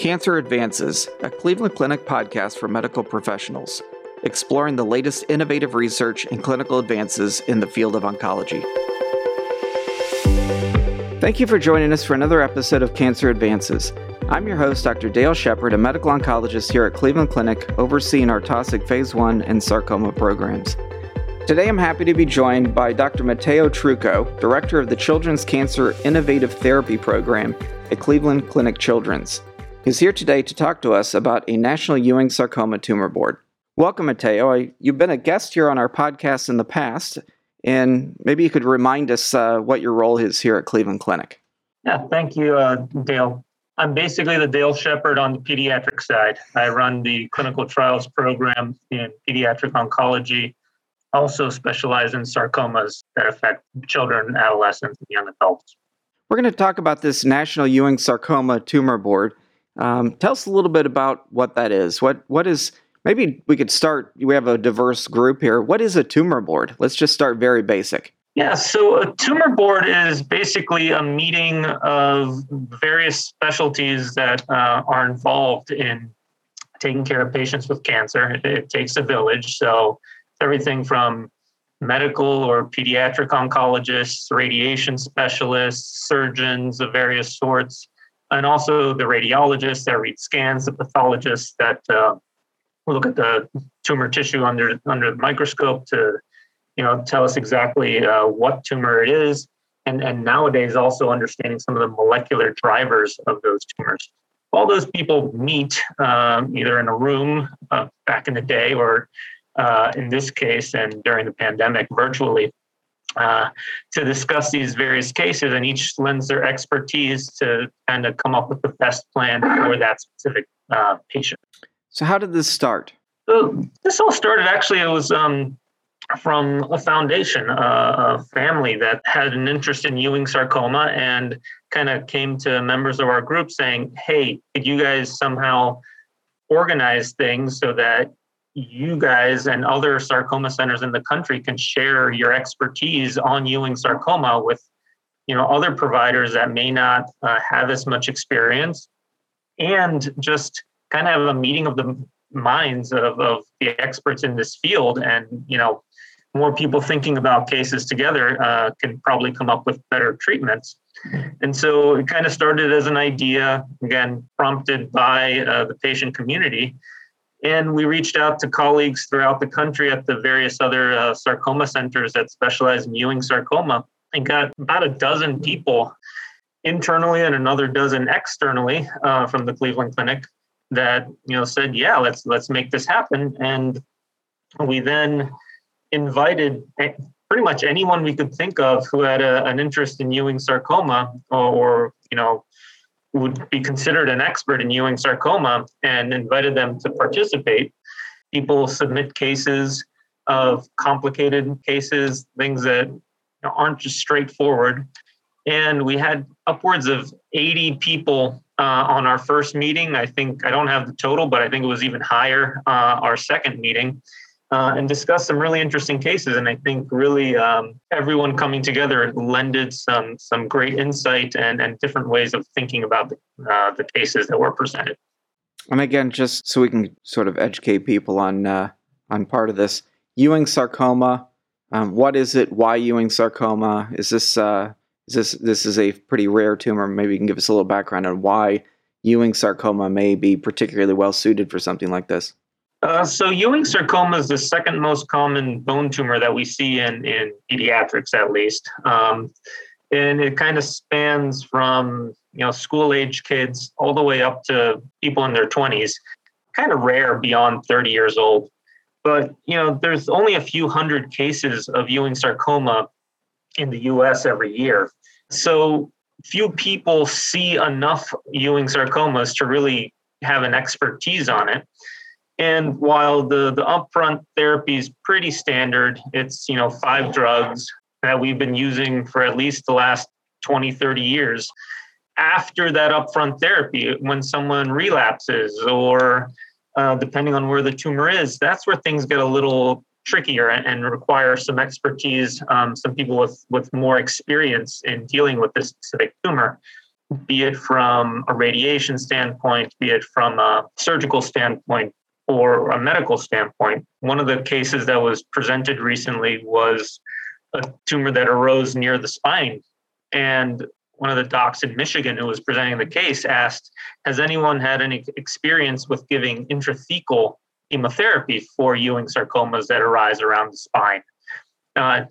Cancer Advances, a Cleveland Clinic podcast for medical professionals, exploring the latest innovative research and clinical advances in the field of oncology. Thank you for joining us for another episode of Cancer Advances. I'm your host, Dr. Dale Shepard, a medical oncologist here at Cleveland Clinic, overseeing our Taussig Phase 1 and sarcoma programs. Today I'm happy to be joined by Dr. Matteo Trucco, Director of the Children's Cancer Innovative Therapy Program at Cleveland Clinic Children's. He's here today to talk to us about a National Ewing Sarcoma Tumor Board. Welcome, Matteo. I, you've been a guest here on our podcast in the past, and maybe you could remind us uh, what your role is here at Cleveland Clinic. Yeah, thank you, uh, Dale. I'm basically the Dale Shepard on the pediatric side. I run the clinical trials program in pediatric oncology, also specialize in sarcomas that affect children, adolescents, and young adults. We're going to talk about this National Ewing Sarcoma Tumor Board. Um, tell us a little bit about what that is. What what is maybe we could start. We have a diverse group here. What is a tumor board? Let's just start very basic. Yeah, so a tumor board is basically a meeting of various specialties that uh, are involved in taking care of patients with cancer. It, it, takes a village, so everything from medical or pediatric oncologists, radiation specialists, surgeons of various sorts, and also the radiologists that read scans, the pathologists that uh, look at the tumor tissue under under the microscope to you know tell us exactly uh, what tumor it is. And and nowadays also understanding some of the molecular drivers of those tumors. All those people meet um, either in a room uh, back in the day or uh, in this case and during the pandemic virtually uh, to discuss these various cases and each lends their expertise to kind of come up with the best plan for that specific uh, patient. So how did this start? So this all started actually it was um, from a foundation, uh, a family that had an interest in Ewing sarcoma and kind of came to members of our group saying, Hey, could you guys somehow organize things so that you guys and other sarcoma centers in the country can share your expertise on Ewing sarcoma with you know other providers that may not uh, have as much experience and just kind of have a meeting of the minds of, of the experts in this field and you know more people thinking about cases together uh, can probably come up with better treatments. And so it kind of started as an idea, again, prompted by uh, the patient community. And we reached out to colleagues throughout the country at the various other uh, sarcoma centers that specialize in Ewing sarcoma and got about a dozen people internally and another dozen externally uh, from the Cleveland Clinic that you know said, "Yeah, let's let's make this happen." And we then invited pretty much anyone we could think of who had a, an interest in Ewing sarcoma or, or, you know, would be considered an expert in Ewing sarcoma and invited them to participate. People submit cases of complicated cases, things that aren't just straightforward. And we had upwards of 80 people uh, on our first meeting. I think, I don't have the total, but I think it was even higher uh, our second meeting uh, and discuss some really interesting cases. And I think really um, everyone coming together lended some some great insight and, and different ways of thinking about the, uh, the cases that were presented. And again, just so we can sort of educate people on uh, on part of this, Ewing sarcoma. Um, what is it? Why Ewing sarcoma? Is this uh, is this this is a pretty rare tumor? Maybe you can give us a little background on why Ewing sarcoma may be particularly well suited for something like this. Uh, so Ewing sarcoma is the second most common bone tumor that we see in, in pediatrics, at least. Um, and it kind of spans from you know school age kids all the way up to people in their 20s. Kind of rare beyond 30 years old. But you know, there's only a few hundred cases of Ewing sarcoma in the U.S. every year. So few people see enough Ewing sarcomas to really have an expertise on it. And while the, the upfront therapy is pretty standard, it's, you know, five drugs that we've been using for at least the last 20, 30 years. After that upfront therapy, when someone relapses or uh, depending on where the tumor is, that's where things get a little trickier and, require some expertise, um, some people with, with more experience in dealing with this specific tumor. be it from a radiation standpoint, be it from a surgical standpoint, or a medical standpoint. One of the cases that was presented recently was a tumor that arose near the spine. And one of the docs in Michigan who was presenting the case asked, Has anyone had any experience with giving intrathecal chemotherapy for Ewing sarcomas that arise around the spine? Uh,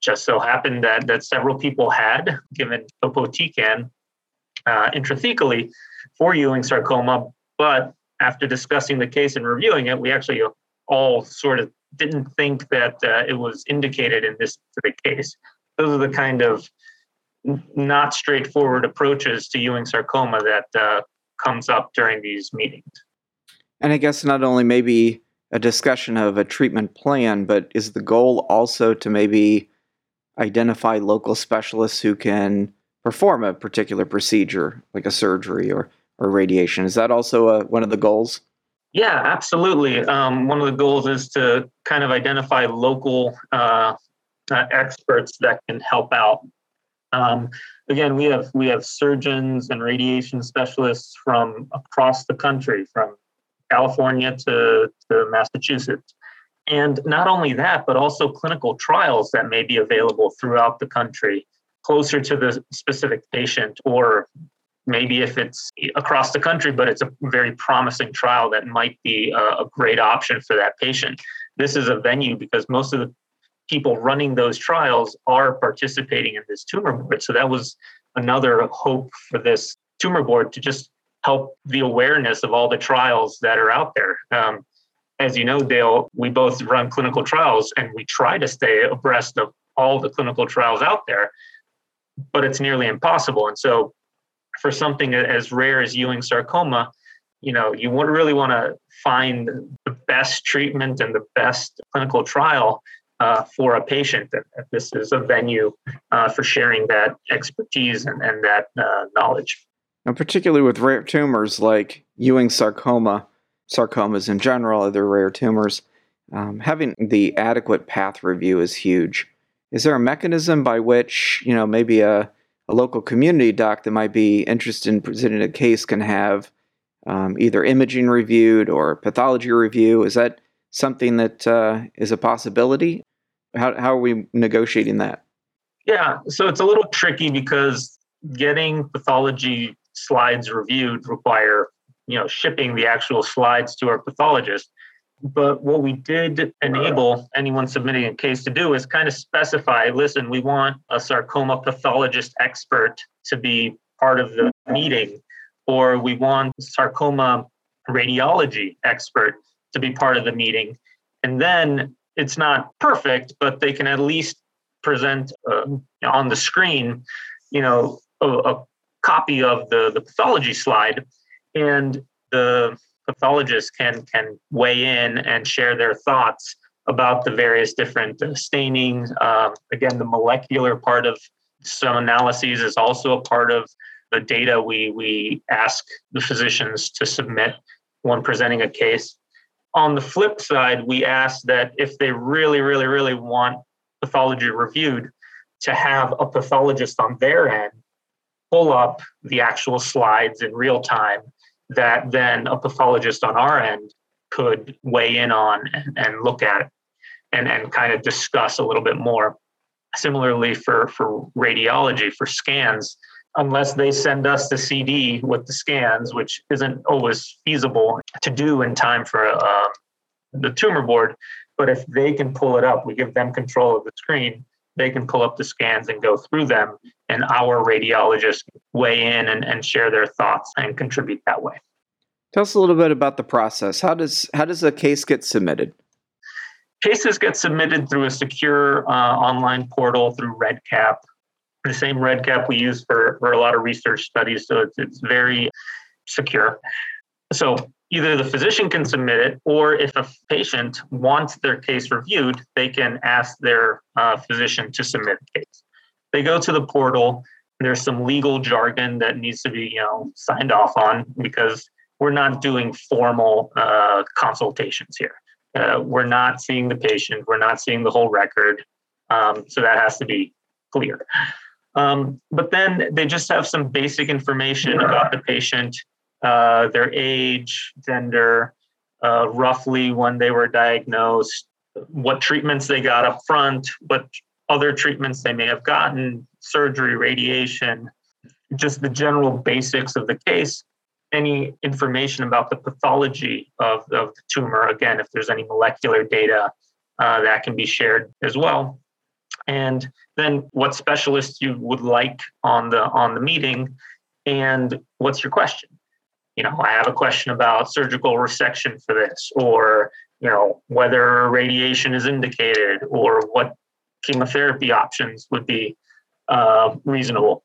just so happened that, that several people had given topotecan uh, intrathecally for Ewing sarcoma, but after discussing the case and reviewing it, we actually all sort of didn't think that uh, it was indicated in this specific case. Those are the kind of not straightforward approaches to Ewing sarcoma that uh, comes up during these meetings. And I guess not only maybe a discussion of a treatment plan, but is the goal also to maybe identify local specialists who can perform a particular procedure, like a surgery or, or radiation? Is that also a, one of the goals? Yeah, absolutely. Um, one of the goals is to kind of identify local uh, uh, experts that can help out. Um, again, we have we have surgeons and radiation specialists from across the country, from California to, to Massachusetts. And not only that, but also clinical trials that may be available throughout the country, closer to the specific patient, or maybe if it's across the country, but it's a very promising trial that might be a, a great option for that patient. This is a venue because most of the people running those trials are participating in this tumor board. So that was another hope for this tumor board to just help the awareness of all the trials that are out there. Um, as you know, Dale, we both run clinical trials and we try to stay abreast of all the clinical trials out there, but it's nearly impossible. And so, for something as rare as Ewing sarcoma, you know, you would really want to find the best treatment and the best clinical trial uh, for a patient. And this is a venue uh, for sharing that expertise and, and that uh, knowledge. And particularly with rare tumors like Ewing sarcoma, sarcomas in general, other rare tumors, um, having the adequate path review is huge. Is there a mechanism by which, you know, maybe a, a local community doc that might be interested in presenting a case can have um, either imaging reviewed or pathology review? Is that something that uh, is a possibility? How, how are we negotiating that? Yeah, so it's a little tricky because getting pathology slides reviewed require you know shipping the actual slides to our pathologist but what we did enable anyone submitting a case to do is kind of specify listen we want a sarcoma pathologist expert to be part of the meeting or we want sarcoma radiology expert to be part of the meeting. And then it's not perfect but they can at least present uh, on the screen you know a, a copy of the, the pathology slide. And the pathologist can can weigh in and share their thoughts about the various different uh, staining. Uh, again, the molecular part of some analyses is also a part of the data we we ask the physicians to submit when presenting a case. On the flip side, we ask that if they really, really, really want pathology reviewed, to have a pathologist on their end pull up the actual slides in real time that then a pathologist on our end could weigh in on and, look at and, and kind of discuss a little bit more. Similarly, for, for radiology, for scans, unless they send us the CD with the scans, which isn't always feasible to do in time for uh, the tumor board. But if they can pull it up, we give them control of the screen they can pull up the scans and go through them, and our radiologists weigh in and, and share their thoughts and contribute that way. Tell us a little bit about the process. How does how does a case get submitted? Cases get submitted through a secure uh, online portal through REDCap, the same REDCap we use for, for a lot of research studies. So it's, it's very secure. So either the physician can submit it, or if a patient wants their case reviewed, they can ask their uh, physician to submit the case. They go to the portal. There's some legal jargon that needs to be, you know, signed off on because we're not doing formal uh, consultations here. Uh, we're not seeing the patient. We're not seeing the whole record. Um, so that has to be clear. Um, but then they just have some basic information about the patient, uh, their age, gender, uh, roughly when they were diagnosed, what treatments they got up front, what other treatments they may have gotten, surgery, radiation, just the general basics of the case. Any information about the pathology of, of the tumor, again, if there's any molecular data, uh, that can be shared as well. And then what specialists you would like on the on the meeting, and what's your question? You know, I have a question about surgical resection for this, or you know whether radiation is indicated, or what chemotherapy options would be uh, reasonable.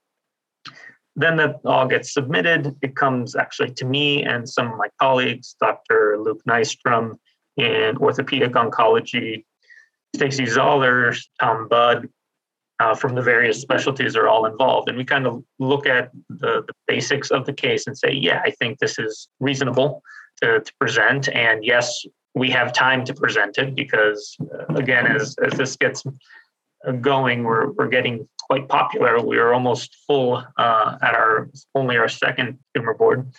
Then that all gets submitted. It comes actually to me and some of my colleagues, Dr. Luke Nystrom in orthopedic oncology, Stacy Zahler, Tom Budd, uh, from the various specialties are all involved. And we kind of look at the, the basics of the case and say, yeah, I think this is reasonable to, to present. And yes, we have time to present it because, uh, again, as, as this gets going, we're, we're getting quite popular. We are almost full uh, at our only our second tumor board.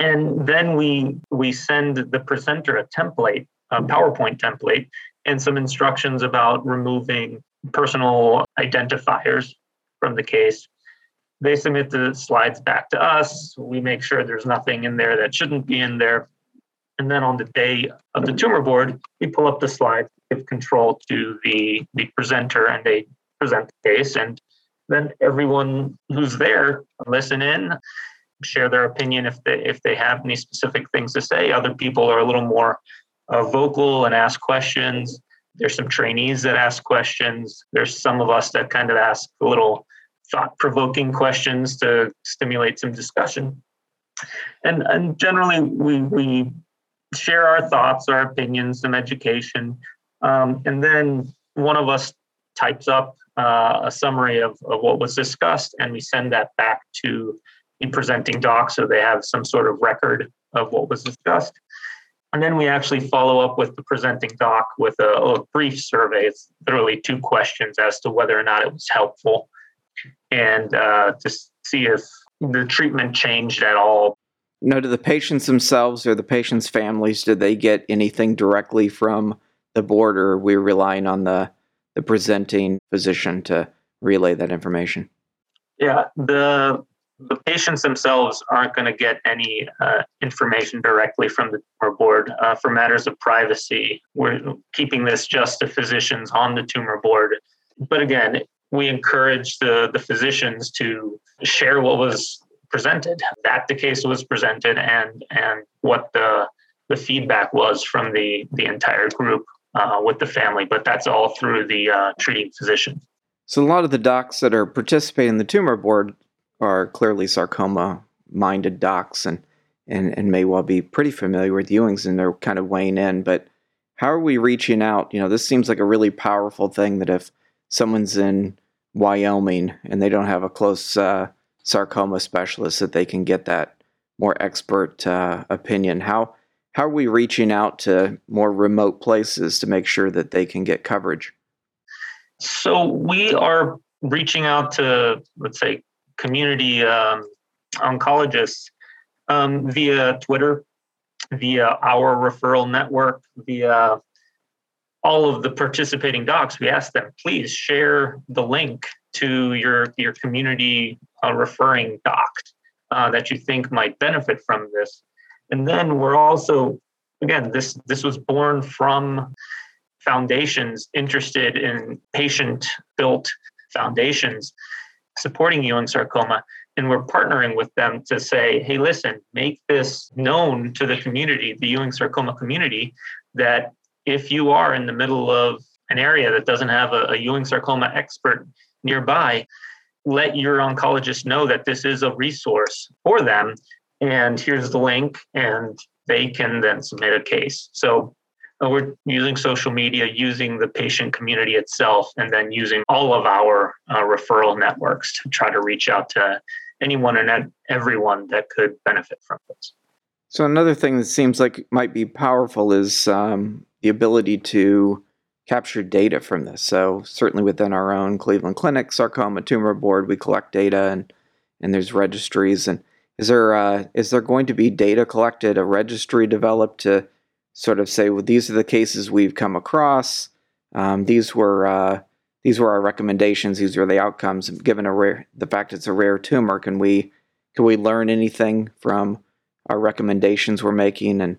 And then we we send the presenter a template, a PowerPoint template, and some instructions about removing personal identifiers from the case. They submit the slides back to us. We make sure there's nothing in there that shouldn't be in there. And then on the day of the tumor board, we pull up the slides, give control to the, the presenter, and they present the case. And then everyone who's there listen in, share their opinion if they if they have any specific things to say. Other people are a little more uh, vocal and ask questions. There's some trainees that ask questions. There's some of us that kind of ask little thought provoking questions to stimulate some discussion. And, and generally, we, we share our thoughts, our opinions, some education. Um, and then one of us types up uh, a summary of, of what was discussed, and we send that back to the presenting doc so they have some sort of record of what was discussed. And then we actually follow up with the presenting doc with a, a, brief survey. It's literally two questions as to whether or not it was helpful and uh, to see if the treatment changed at all. Now, do the patients themselves or the patients' families, did they get anything directly from the board or are we relying on the, the presenting physician to relay that information? Yeah, the the patients themselves aren't going to get any uh, information directly from the tumor board uh, for matters of privacy. We're keeping this just to physicians on the tumor board. But again, we encourage the, the physicians to share what was presented, that the case was presented, and and what the the feedback was from the the entire group uh, with the family. But that's all through the uh, treating physician. So a lot of the docs that are participating in the tumor board are clearly sarcoma minded docs and, and, and may well be pretty familiar with Ewing's and they're kind of weighing in. But how are we reaching out? You know, this seems like a really powerful thing that if someone's in Wyoming and they don't have a close uh, sarcoma specialist, that they can get that more expert uh, opinion. How how are we reaching out to more remote places to make sure that they can get coverage? So we are reaching out to let's say community um, oncologists um, via Twitter, via our referral network, via all of the participating docs. We ask them, please share the link to your, your community uh, referring doc uh, that you think might benefit from this. And then we're also, again, this, this was born from foundations interested in patient built foundations supporting Ewing sarcoma. And we're partnering with them to say, hey, listen, make this known to the community, the Ewing sarcoma community, that if you are in the middle of an area that doesn't have a, a Ewing sarcoma expert nearby, let your oncologist know that this is a resource for them. And here's the link, and they can then submit a case. So we're using social media, using the patient community itself, and then using all of our uh, referral networks to try to reach out to anyone and everyone that could benefit from this. So, another thing that seems like might be powerful is um, the ability to capture data from this. So certainly within our own Cleveland Clinic Sarcoma Tumor Board, we collect data and and there's registries. And is there uh, is there going to be data collected, a registry developed to sort of say, well, these are the cases we've come across. Um, these were uh, these were our recommendations. These were the outcomes. Given a rare, the fact it's a rare tumor, can we can we learn anything from our recommendations we're making and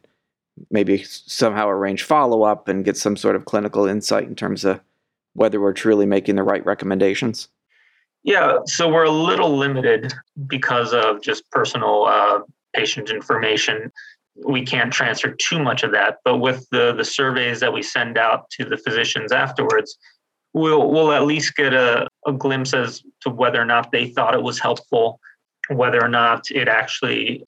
maybe somehow arrange follow up and get some sort of clinical insight in terms of whether we're truly making the right recommendations? Yeah, so we're a little limited because of just personal uh, patient information. We can't transfer too much of that, but with the the surveys that we send out to the physicians afterwards, we'll we'll at least get a, a glimpse as to whether or not they thought it was helpful, whether or not it actually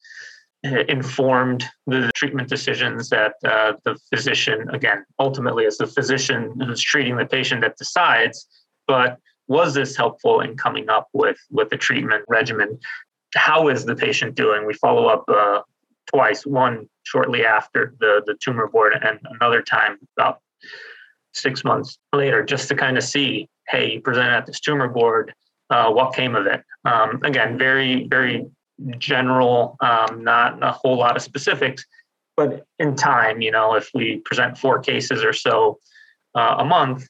uh, informed the treatment decisions that uh, the physician, again, ultimately it's the physician who's treating the patient that decides, but was this helpful in coming up with, with the treatment regimen? How is the patient doing? We follow up uh, twice, one shortly after the, the tumor board and another time about six months later, just to kind of see, hey, you presented at this tumor board, uh, what came of it? Um, again, very, very general, um, not a whole lot of specifics, but in time, you know, if we present four cases or so uh, a month,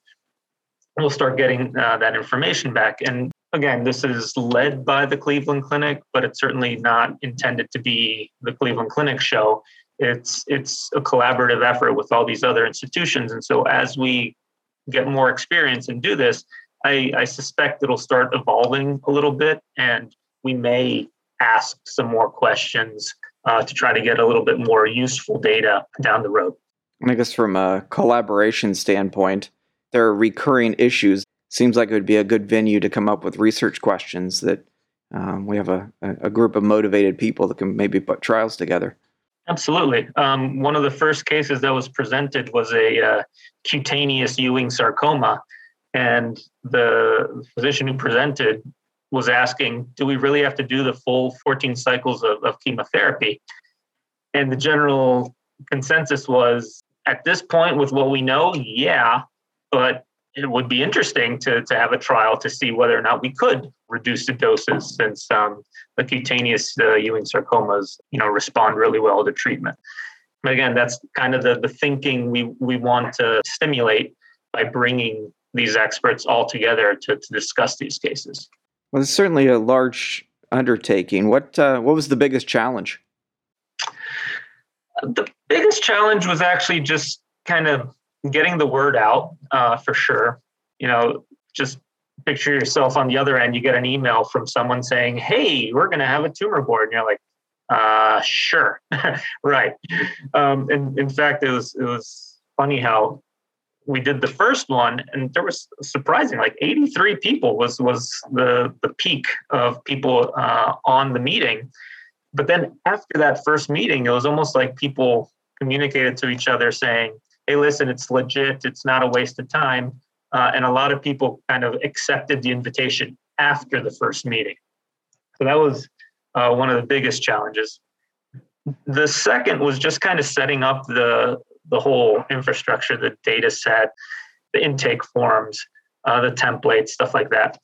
we'll start getting uh, that information back. And again, this is led by the Cleveland Clinic, but it's certainly not intended to be the Cleveland Clinic show. It's it's a collaborative effort with all these other institutions, and so as we get more experience and do this, I, I suspect it'll start evolving a little bit, and we may ask some more questions uh, to try to get a little bit more useful data down the road. I guess from a collaboration standpoint, there are recurring issues. Seems like it would be a good venue to come up with research questions that um, we have a, a group of motivated people that can maybe put trials together. Absolutely. Um, one of the first cases that was presented was a uh, cutaneous Ewing sarcoma. And the physician who presented was asking, do we really have to do the full 14 cycles of, of chemotherapy? And the general consensus was at this point, with what we know, yeah, but it would be interesting to, to have a trial to see whether or not we could reduce the doses since um, the cutaneous uh, Ewing sarcomas, you know, respond really well to treatment. But again, that's kind of the, the thinking we, we want to stimulate by bringing these experts all together to, to discuss these cases. Well, it's certainly a large undertaking. What uh, what was the biggest challenge? The biggest challenge was actually just kind of getting the word out uh, for sure. You know, just picture yourself on the other end. You get an email from someone saying, "Hey, we're going to have a tumor board," and you're like, "Uh, sure, right." Um, and in fact, it was it was funny how we did the first one and there was surprising like 83 people was was the the peak of people uh, on the meeting but then after that first meeting it was almost like people communicated to each other saying hey listen it's legit it's not a waste of time. Uh, and a lot of people kind of accepted the invitation after the first meeting. So that was uh, one of the biggest challenges. The second was just kind of setting up the the whole infrastructure, the data set, the intake forms, uh, the templates, stuff like that.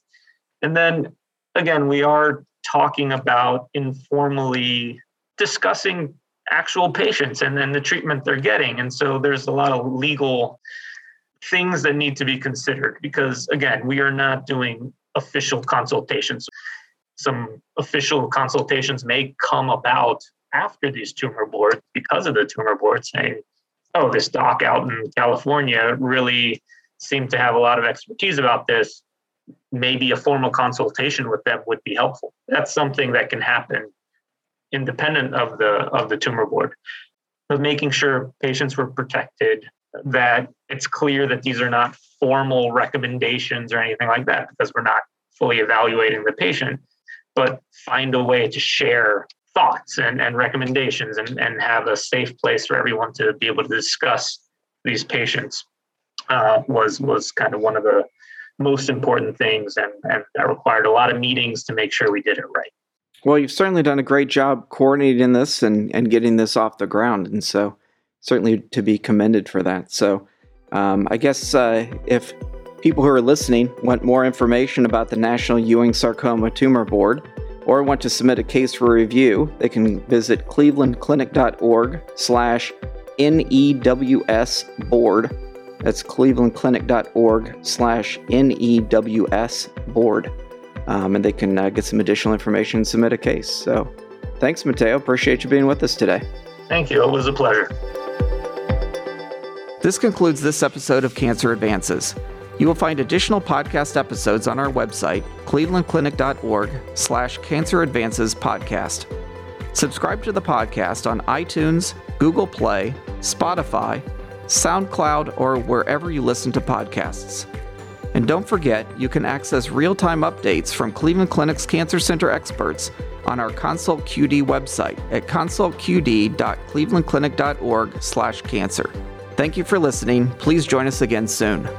And then again, we are talking about informally discussing actual patients and then the treatment they're getting. And so there's a lot of legal things that need to be considered because, again, we are not doing official consultations. Some official consultations may come about after these tumor boards because of the tumor board saying, oh, this doc out in California really seemed to have a lot of expertise about this. Maybe a formal consultation with them would be helpful. That's something that can happen independent of the of the tumor board. But making sure patients were protected, that it's clear that these are not formal recommendations or anything like that, because we're not fully evaluating the patient, but find a way to share thoughts and, and recommendations and, and have a safe place for everyone to be able to discuss these patients uh, was was kind of one of the most important things and, and that required a lot of meetings to make sure we did it right. Well, you've certainly done a great job coordinating this and, and getting this off the ground. And so certainly to be commended for that. So Um, I guess uh, if people who are listening want more information about the National Ewing Sarcoma Tumor Board or want to submit a case for review, they can visit clevelandclinic.org slash NEWS board. That's clevelandclinic.org slash NEWS board. Um, and they can uh, get some additional information and submit a case. So thanks, Matteo. Appreciate you being with us today. Thank you. It was a pleasure. This concludes this episode of Cancer Advances. You will find additional podcast episodes on our website, clevelandclinic.org slash cancer advances podcast. Subscribe to the podcast on iTunes, Google Play, Spotify, SoundCloud, or wherever you listen to podcasts. And don't forget, you can access real-time updates from Cleveland Clinic's Cancer Center experts on our Consult QD website at consultqd.clevelandclinic.org/cancer. Thank you for listening. Please join us again soon.